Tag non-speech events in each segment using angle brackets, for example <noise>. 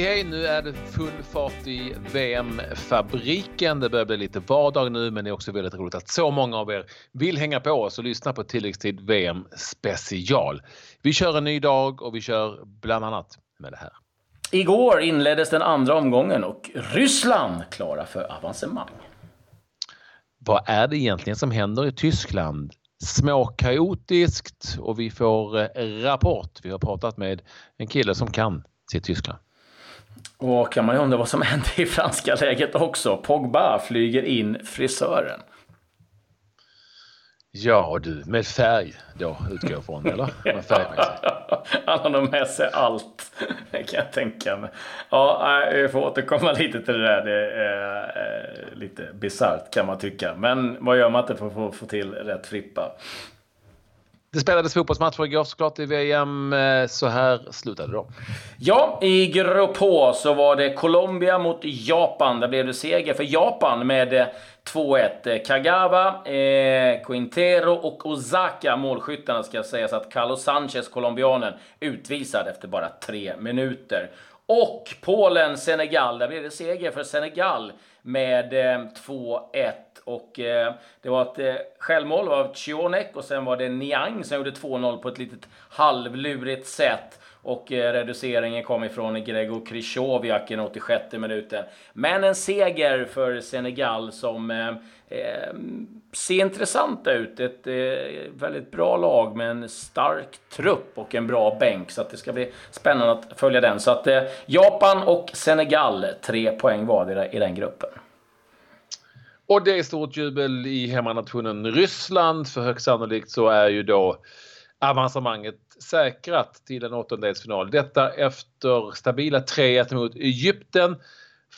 Hej hej! Nu är det full fart i VM-fabriken. Det börjar bli lite vardag nu men det är också väldigt roligt att så många av er vill hänga på oss och lyssna på tilläggstid VM special. Vi kör en ny dag och vi kör bland annat med det här. Igår inleddes den andra omgången och Ryssland klara för avancemang. Vad är det egentligen som händer i Tyskland? Småkaotiskt och vi får eh, rapport. Vi har pratat med en kille som kan till Tyskland. Och kan man ju undra vad som <laughs> hände i franska läget också. Pogba flyger in frisören. Ja du, med färg då utgår jag från, eller? <laughs> Med färg sig. Han har nog med sig allt, det <laughs> kan jag tänka mig. Ja, vi får återkomma lite till det där. Det är eh, lite bisarrt kan man tycka. Men vad gör man inte för att få till rätt frippa? Det spelades fotbollsmatcher igår såklart i VM. Eh, så här slutade de. Ja, i Grupp H så var det Colombia mot Japan. Där blev det seger för Japan med eh, 2-1. Eh, Kagawa, eh, Quintero och Osaka, målskyttarna, ska sägas att Carlos Sanchez, colombianen, utvisad efter bara tre minuter. Och Polen-Senegal, där blev det seger för Senegal med eh, 2-1. Och eh, det var ett eh, självmål av Cionek och sen var det Niang som gjorde 2-0 på ett litet halvlurigt sätt. Och eh, reduceringen kom ifrån Gregor Krychowiak i den 86 minuten. Men en seger för Senegal som eh, eh, ser intressanta ut. Ett eh, väldigt bra lag med en stark trupp och en bra bänk. Så att det ska bli spännande att följa den. Så att eh, Japan och Senegal, tre poäng vardera i den gruppen. Och det är stort jubel i hemmanationen Ryssland för högst sannolikt så är ju då avancemanget säkrat till en åttondelsfinal. Detta efter stabila 3-1 mot Egypten.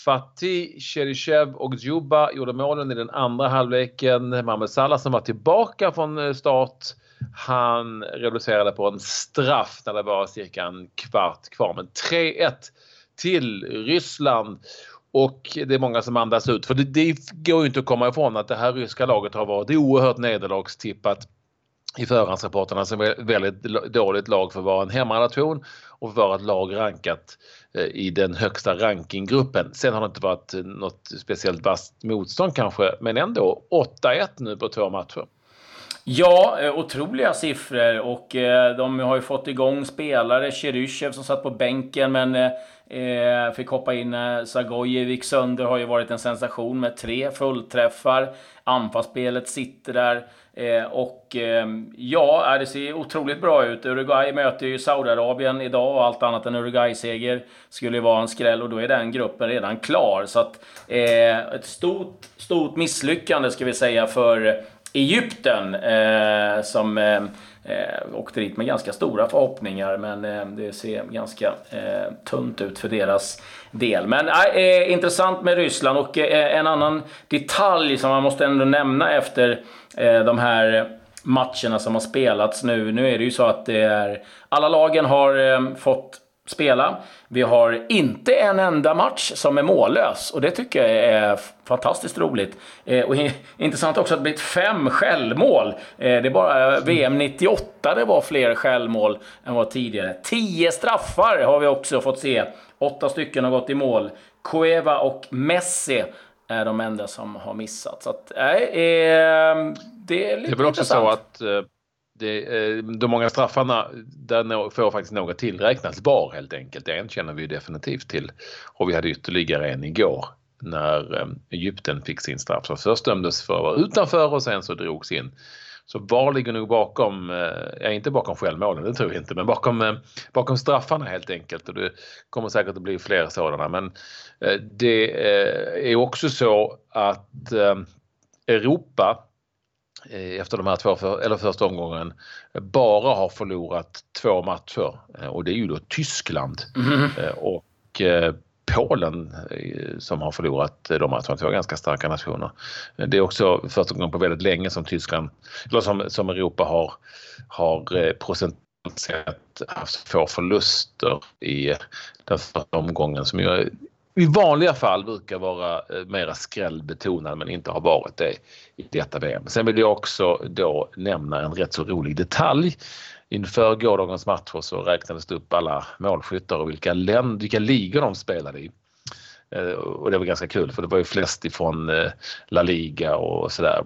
Fatih, Cheryshev och Djuba gjorde målen i den andra halvleken. Mohamed Salah som var tillbaka från eh, start. Han reducerade på en straff när det var cirka en kvart kvar. Men 3-1 till Ryssland. Och det är många som andas ut. För det, det går ju inte att komma ifrån att det här ryska laget har varit oerhört nederlagstippat i förhandsrapporterna som är väldigt dåligt lag för att vara en hemmanation och för att vara ett lag rankat eh, i den högsta rankinggruppen. Sen har det inte varit eh, något speciellt vasst motstånd kanske, men ändå 8-1 nu på två matcher. Ja, eh, otroliga siffror och eh, de har ju fått igång spelare. Cheryshev som satt på bänken men eh, fick hoppa in. Zagojevic sönder har ju varit en sensation med tre fullträffar. Anfallsspelet sitter där. Och ja, det ser otroligt bra ut. Uruguay möter ju Saudiarabien idag och allt annat än Uruguay-seger skulle ju vara en skräll och då är den gruppen redan klar. Så att ett stort, stort misslyckande ska vi säga för Egypten eh, som eh, eh, åkte dit med ganska stora förhoppningar men eh, det ser ganska eh, tunt ut för deras del. Men eh, eh intressant med Ryssland och eh, eh, en annan detalj som man måste ändå nämna efter eh, de här matcherna som har spelats nu. Nu är det ju så att det är, alla lagen har fått spela. Vi har inte en enda match som är mållös och det tycker jag är fantastiskt roligt. Eh, och intressant också att det blivit fem självmål. Eh, det är bara VM 98 det var fler självmål än vad tidigare. Tio straffar har vi också fått se. Åtta stycken har gått i mål. Cueva och Messi är de enda som har missat. Så att, eh, det är lite Det är väl också intressant. så att eh, det, eh, de många straffarna, där får faktiskt något tillräknas VAR helt enkelt. En känner vi definitivt till. Och vi hade ytterligare en igår när eh, Egypten fick sin straff. Som först dömdes för att vara utanför och sen så drogs in. Så VAR ligger nog bakom, eh, ja inte bakom självmålen, det tror jag inte, men bakom, bakom straffarna helt enkelt. Och det kommer säkert att bli fler sådana. Men det är också så att Europa efter de här två, för, eller första omgången, bara har förlorat två matcher. Eh, och det är ju då Tyskland mm. och Polen som har förlorat de matcherna. Två ganska starka nationer. Det är också första gången på väldigt länge som Tyskland, eller som, som Europa har, har procentuellt sett haft få förluster i den första omgången som ju i vanliga fall brukar vara eh, mera skrällbetonad men inte har varit det i detta VM. Sen vill jag också då nämna en rätt så rolig detalj. Inför gårdagens matcher så räknades det upp alla målskyttar och vilka, länder, vilka ligor de spelade i. Eh, och det var ganska kul för det var ju flest ifrån eh, La Liga och sådär.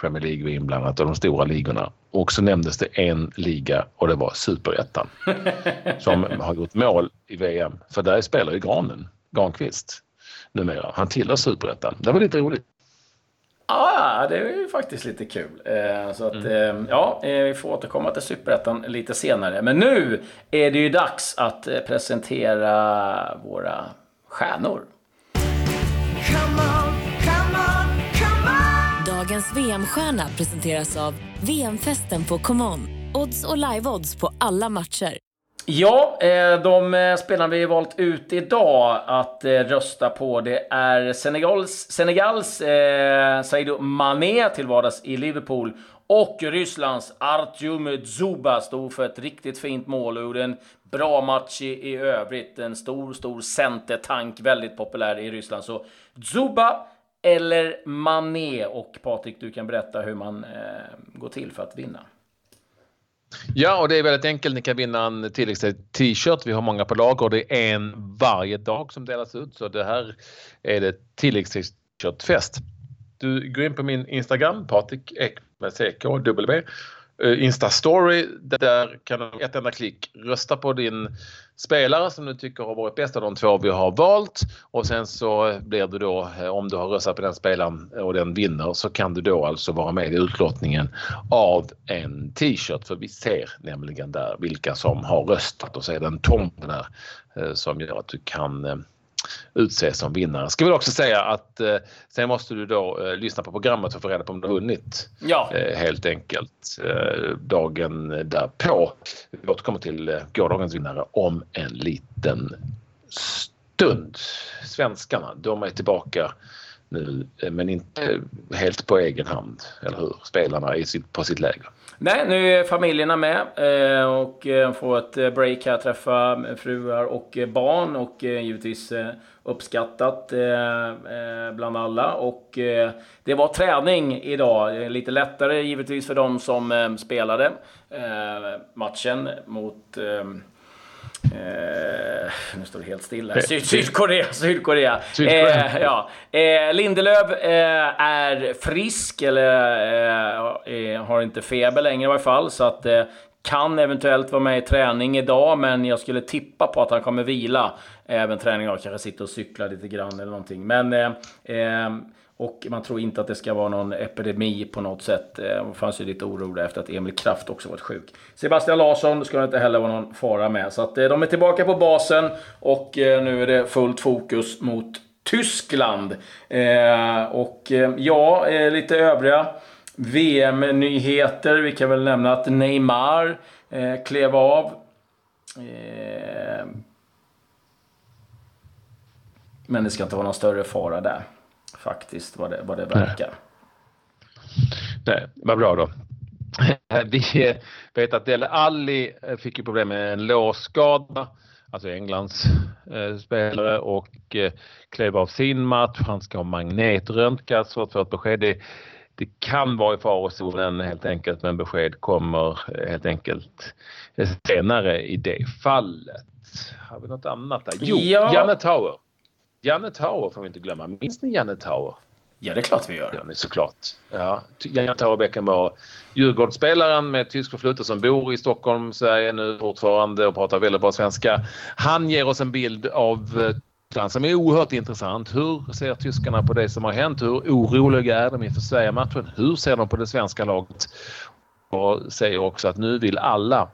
Premier League var inblandat och de stora ligorna. Och så nämndes det en liga och det var superettan. <laughs> som har gjort mål i VM. För där spelar ju Granen, Granqvist numera. Han tillhör superettan. Det var lite roligt. Ja, det är ju faktiskt lite kul. Eh, så att, mm. ja, vi får återkomma till Superettan lite senare. Men nu är det ju dags att presentera våra stjärnor. Dagens VM-stjärna presenteras av VM-festen på ComeOn. Odds och live-odds på alla matcher. Ja, eh, de eh, spelarna vi valt ut idag att eh, rösta på det är Senegals, Senegals eh, Sadio Mané till vardags i Liverpool och Rysslands Artjum Dzuba stod för ett riktigt fint mål och gjorde en bra match i, i övrigt. En stor, stor centertank, väldigt populär i Ryssland. Så Dzuba eller Mané. Och Patrik, du kan berätta hur man eh, går till för att vinna. Ja, och det är väldigt enkelt. Ni kan vinna en tilläggs-t-shirt. Vi har många på lager och det är en varje dag som delas ut. Så det här är det tilläggs-t-shirtfest. Du går in på min Instagram, Patrik Ek med CK, W Eh, Insta-story. Där kan du ett enda klick rösta på din spelare som du tycker har varit bäst av de två vi har valt. Och sen så blir du då, eh, om du har röstat på den spelaren eh, och den vinner, så kan du då alltså vara med i utlottningen av en t-shirt. För vi ser nämligen där vilka som har röstat och så är det en tom där som gör att du kan utses som vinnare. Ska vi också säga att eh, sen måste du då eh, lyssna på programmet för att få reda på om du har vunnit. Ja. Eh, helt enkelt eh, dagen därpå. Vi återkommer till eh, gårdagens vinnare om en liten stund. Svenskarna, de är tillbaka nu eh, men inte helt på egen hand, eller hur? Spelarna är på sitt läger. Nej, nu är familjerna med eh, och eh, får ett break här, träffa fruar och barn och givetvis uppskattat bland alla. Och det var träning idag, lite lättare givetvis för de som spelade matchen mot Eh, nu står det helt stilla. Syd Sydkorea. Sydkorea. Sydkorea. Eh, ja. eh, Lindelöf eh, är frisk, eller eh, eh, har inte feber längre i varje fall. Så att kan eventuellt vara med i träning idag, men jag skulle tippa på att han kommer vila även träning idag. Kanske sitta och cykla lite grann eller någonting. Men och man tror inte att det ska vara någon epidemi på något sätt. Eh, det fanns ju lite oro efter att Emil Kraft också varit sjuk. Sebastian Larsson ska det inte heller vara någon fara med. Så att eh, de är tillbaka på basen och eh, nu är det fullt fokus mot Tyskland. Och ja, lite övriga VM-nyheter. Vi kan väl nämna att Neymar klev av. Men det ska inte vara någon större fara där faktiskt vad det, vad det verkar. Nej, vad bra då. <laughs> Vi vet att Dele Alli fick ju problem med en låsskada, alltså Englands eh, spelare och eh, klev av sin match. Han ska ha magnetröntgas för att få ett besked. Det, det kan vara i farozonen helt enkelt men besked kommer helt enkelt senare i det fallet. Har vi något annat där? Jo, ja. Janne Tower. Janne Tauer får vi inte glömma. Minns ni Janne Tauer? Ja, det är klart vi gör. Ja, såklart. Ja. Janne Tauerbäcken var Djurgårdsspelaren med tysk förflutet som bor i Stockholm, Sverige nu fortfarande och pratar väldigt bra svenska. Han ger oss en bild av Tyskland som är oerhört intressant. Hur ser tyskarna på det som har hänt? Hur oroliga är de inför Sverige-matchen? Hur ser de på det svenska laget? Och säger också att nu vill alla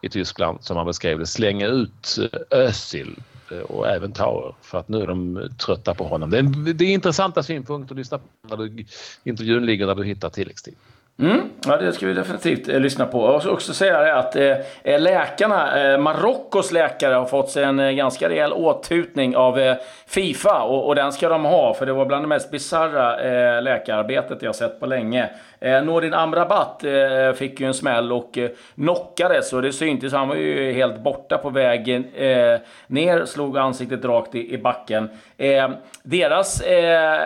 i Tyskland, som han beskrev det, slänga ut Özil Eh, Eh, och även Tower för att nu är de trötta på honom. Det är, det är intressanta synpunkter att lyssna på när du, intervjun ligger där du hittar tilläggstid. Mm, ja, det ska vi definitivt eh, lyssna på. Jag ska också säga det att eh, eh, läkarna, eh, Marockos läkare har fått sig en eh, ganska rejäl åthutning av eh, Fifa och, och, den ska de ha för det var bland det mest bisarra eh, läkararbetet jag sett på länge. Eh, Nordin Amrabat eh, fick ju en smäll och eh, knockades och det syntes. Han var ju helt borta på vägen eh, ner, slog ansiktet rakt i, i backen. Eh, deras eh,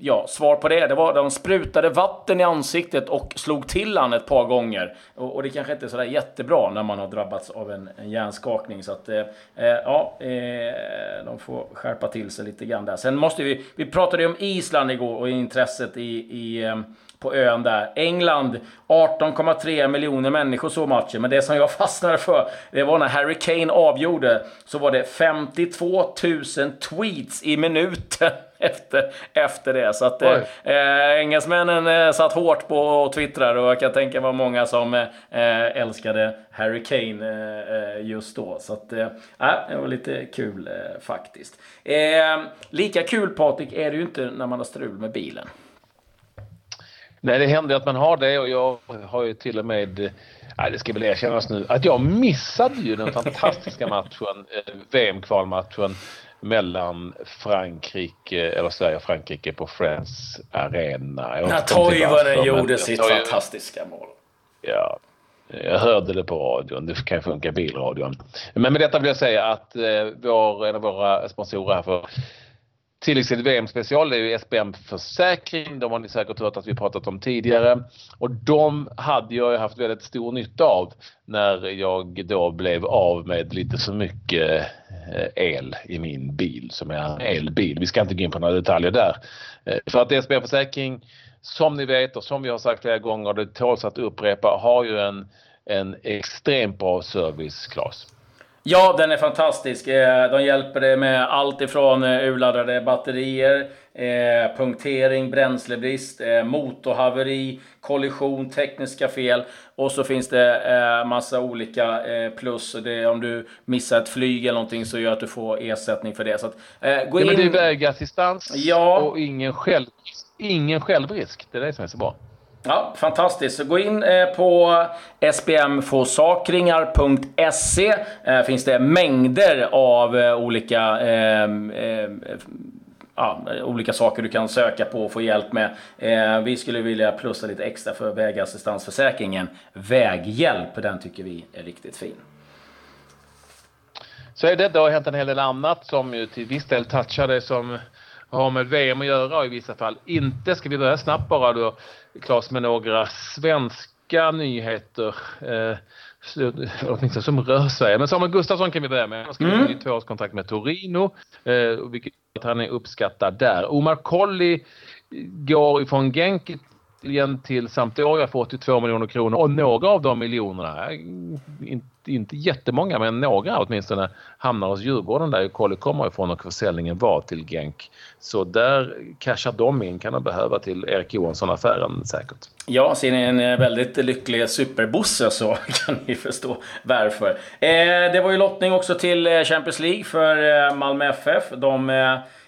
ja, svar på det, det var att de sprutade vatten i ansiktet och slog till han ett par gånger. Och, och det kanske inte är sådär jättebra när man har drabbats av en, en hjärnskakning. Så att, eh, eh ja, eh, de får skärpa till sig lite grann där. Sen måste vi, vi pratade ju om Island igår och intresset i, i eh, på ön där. England, 18,3 miljoner människor såg matchen. Men det som jag <laughs> fastnade för, det var när Harry Kane avgjorde. Så var det 52 000 tweets i minuten <laughs> efter, efter det. Så att eh, engelsmännen eh, satt hårt på Twitter och jag kan tänka mig många som eh, älskade Harry Kane eh, just då. Så att, eh, det var lite kul eh, faktiskt. Eh, lika kul Patrik är det ju inte när man har strul med bilen. Nej, det händer att man har det och jag har ju till och med, nej det ska väl erkännas nu, att jag missade ju den fantastiska matchen, eh, VM-kvalmatchen mellan Frankrike, eller Sverige och Frankrike på Friends Arena. När Toivonen gjorde sitt jag, fantastiska mål. Ja, jag hörde det på radion. Det kan ju funka i bilradion. Men med detta vill jag säga att eh, vår, en av våra sponsorer här för tilläggstid VM-special är ju SBM Försäkring. De har ni säkert hört att vi pratat om tidigare. Och de hade jag haft väldigt stor nytta av när jag då blev av med lite för mycket eh, el i min bil som är en elbil. Vi ska inte gå in på några detaljer där. Eh, för att SBM Försäkring, som ni vet och som vi har sagt flera gånger, det tåls att upprepa, har ju en, en extremt bra service, Claes. Ja, den är fantastisk. Eh, de hjälper dig med allt ifrån eh, urladdade batterier, eh, punktering, bränslebrist, motorhaveri, kollision, tekniska fel. Och så finns det massa olika plus. Det, om du missar ett flyg eller någonting så gör att du får ersättning för det. Så att, gå in... Ja, men det är vägassistans ja. och ingen, själv, ingen självrisk. Det är det som är så bra. Ja, fantastiskt. Så gå in eh, på spmforsakringar.se. Eh, finns det mängder av eh, olika ehm, ehm, ja, olika saker du kan söka på och få hjälp med. Eh, vi skulle vilja plussa lite extra för vägassistansförsäkringen. Väghjälp, den tycker vi är riktigt fin. Så är det. Det har hänt en hel del annat som ju till viss del touchar det som har med VM att göra och i vissa fall inte. Ska vi börja snabbt bara då Claes med några svenska nyheter. Eh, åtminstone som rör Sverige. Men Samuel Gustafsson kan vi börja med. Han skriver mm. i tvåårskontrakt med Torino. Eh, vilket han är uppskattad där. Omar Colley går ifrån Genk egentligen till samtliga för 82 miljoner kronor och några av de miljonerna, eh, inte, inte jättemånga men några åtminstone, hamnar hos Djurgården där Colley kommer ifrån och försäljningen var till Genk. Så där cashar de in, kan de behöva till Erik Johansson-affären säkert. Ja, ser ni en eh, väldigt lycklig superbosse så <laughs> kan ni förstå varför. Eh, det var ju lottning också till eh, Champions League för Malmö FF. De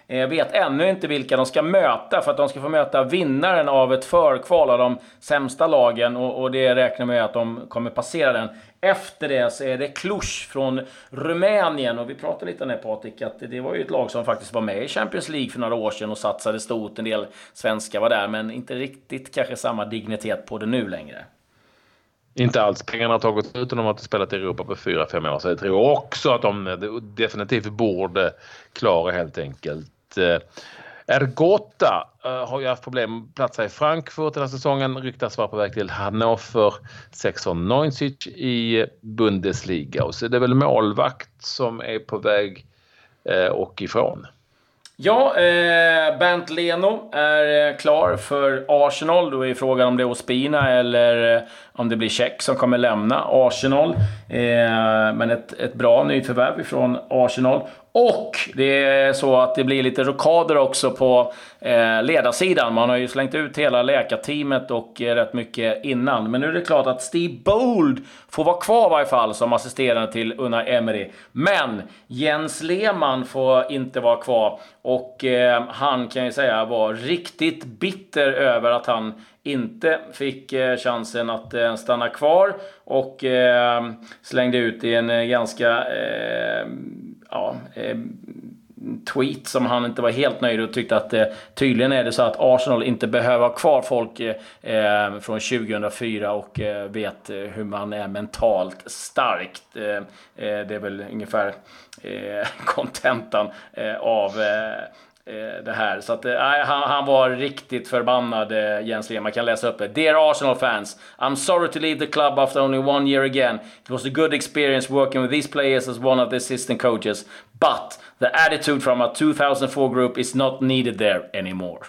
Eh, jag vet ännu inte vilka de ska möta för att de ska få möta vinnaren av ett förkval av de sämsta lagen och, och det räknar med att de kommer passera den. Efter det så är det Cluj från Rumänien och vi pratade lite om det Patrik, att det var ju ett lag som faktiskt var med i Champions League för några år sedan och satsade stort. En del svenskar var där, men inte riktigt kanske samma dignitet på det nu längre. Inte alls. Pengarna har tagits ut och de har inte spelat i Europa på 4-5 år. Så jag tror också att de definitivt borde klara helt enkelt Eh, Ergota eh, har ju haft problem att platsa i Frankfurt den här säsongen. Ryktas vara på väg till Hannover 690 i Bundesliga. Och så är det väl målvakt som är på väg eh, och ifrån. Ja, eh, Bent Leno är klar för Arsenal. Då är frågan om det är Ospina eller om det blir Check som kommer lämna Arsenal. Eh, men ett, ett bra nyförvärv ifrån Arsenal. Och det är så att det blir lite rockader också på eh, ledarsidan. Man har ju slängt ut hela läkarteamet och eh, rätt mycket innan. Men nu är det klart att Steve Bold får vara kvar i varje fall som assisterande till Unai Emery. Men Jens Lehmann får inte vara kvar. Och eh, han kan ju säga var riktigt bitter över att han inte fick eh, chansen att eh, stanna kvar och eh, slängde ut i en ganska ja, eh, tweet som han inte var helt nöjd och tyckte att eh, tydligen är det så att Arsenal inte behöver ha kvar folk eh, eh från 2004 och eh, vet eh, hur man är mentalt starkt. det är väl ungefär <laughs> kontentan av Eh, Eh, det här. Så att, eh, han, han, var riktigt förbannad, eh, Jens Lehmann. Man kan läsa upp det. Dear Arsenal fans, I'm sorry to leave the club after only one year again. It was a good experience working with these players as one of the assistant coaches. But the attitude from our 2004 group is not needed there anymore.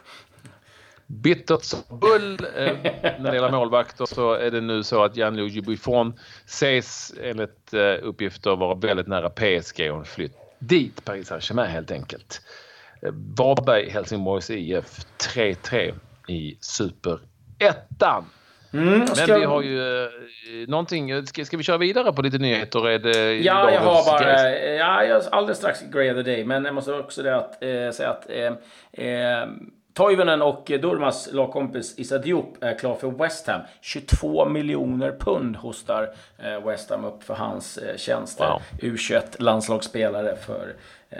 Bittert som bull. Eh, när det gäller målvakter så är det nu så att Gianluigi Buffon ses enligt eh, uppgifter vara väldigt nära PSG och en flytt dit, Paris Saint-Germain helt enkelt. Varberg, Helsingborgs IF 3-3 i Superettan. Mm, ska... Men vi har ju eh, någonting. Ska, ska vi köra vidare på lite nyheter? Är det ja, jag har bara... Ja, jag alldeles strax Grey of the Day. Men jag måste också det att, eh, säga att eh, eh, Toivonen och Durmas lagkompis Issa Diop är klar för West Ham. 22 miljoner pund hostar eh, West Ham upp för hans eh, tjänster. Wow. U21-landslagsspelare för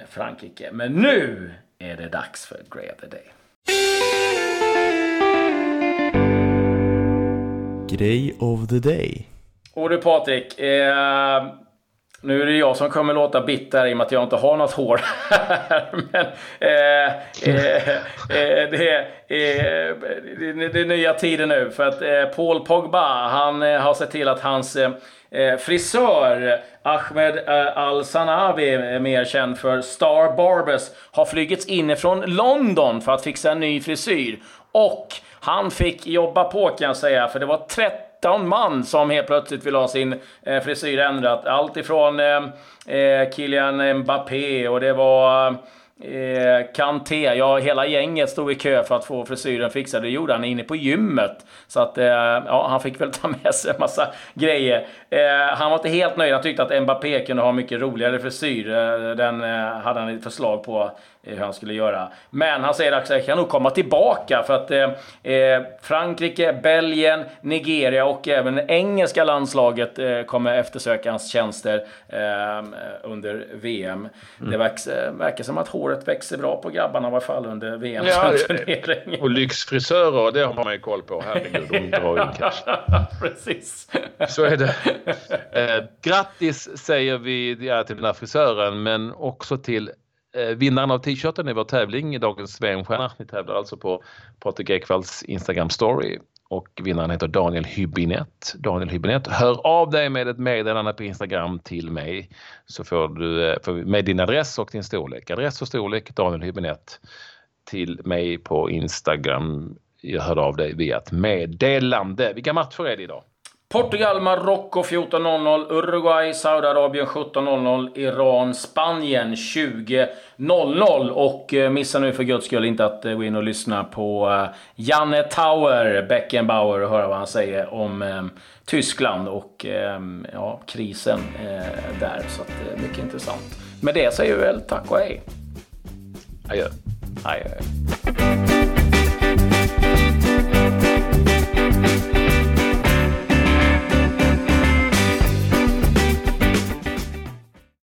Frankrike. Men nu är det dags för Grey of the Day. Grey of the Day. Och du Patrik. Eh, nu är det jag som kommer låta bitter i och med att jag inte har något hår. <laughs> Men eh, eh, eh det, är, eh, det är nya tider nu. För att eh, Paul Pogba, han har sett till att hans Eh, frisör Ahmed eh, Al-Sanabi, mer känd för Star Barbers, har flygits inifrån London för att fixa en ny frisyr. Och han fick jobba på kan jag säga, för det var 13 man som helt plötsligt ville ha sin eh, frisyr ändrad. Allt ifrån eh, eh Kylian Mbappé och det var Eh, Kanté, ja hela gänget stod i kö för att få frisyren fixad. Det gjorde han inne på gymmet. Så att, eh, ja, han fick väl ta med sig en massa grejer. Eh, han var inte helt nöjd. Han tyckte att Mbappé kunde ha mycket roligare frisyr. Eh, den eh, hade han ett förslag på hur han skulle göra. Men han säger att han kan nog komma tillbaka för att eh, eh, Frankrike, Belgien, Nigeria och även det engelska landslaget eh, kommer eftersöka hans tjänster eh, under VM. Mm. Det verkar, verkar, som att håret växer bra på grabbarna i alla fall under VM. Ja, <laughs> och lyxfrisörer, det har man ju koll på. Herregud, de drar in cash. <laughs> Precis. Så är det. Eh, grattis säger vi ja, till den här frisören men också till Eh, Eh, vinnaren av t-shirten i vår tävling i dagens VM-stjärna. Ni tävlar alltså på Patrik Ekwalls Instagram story och vinnaren heter Daniel Hybinett. Daniel Hybinett, hör av dig med ett meddelande på Instagram till mig så får du eh, med din adress och din storlek. Adress och storlek Daniel Hybinett till mig på Instagram. Jag hörde av dig via ett meddelande. Vilka matcher är det idag? Portugal, Marocko 14.00, Uruguay, Saudiarabien 17.00, Iran, Spanien 20.00. Och eh, missa nu för guds skull inte att eh, gå in och lyssna på eh, Janne Tauer, Beckenbauer och höra vad han säger om Tyskland och ja, krisen där. Så att, mycket intressant. Med det säger vi väl tack och hej. Adjö. Adjö.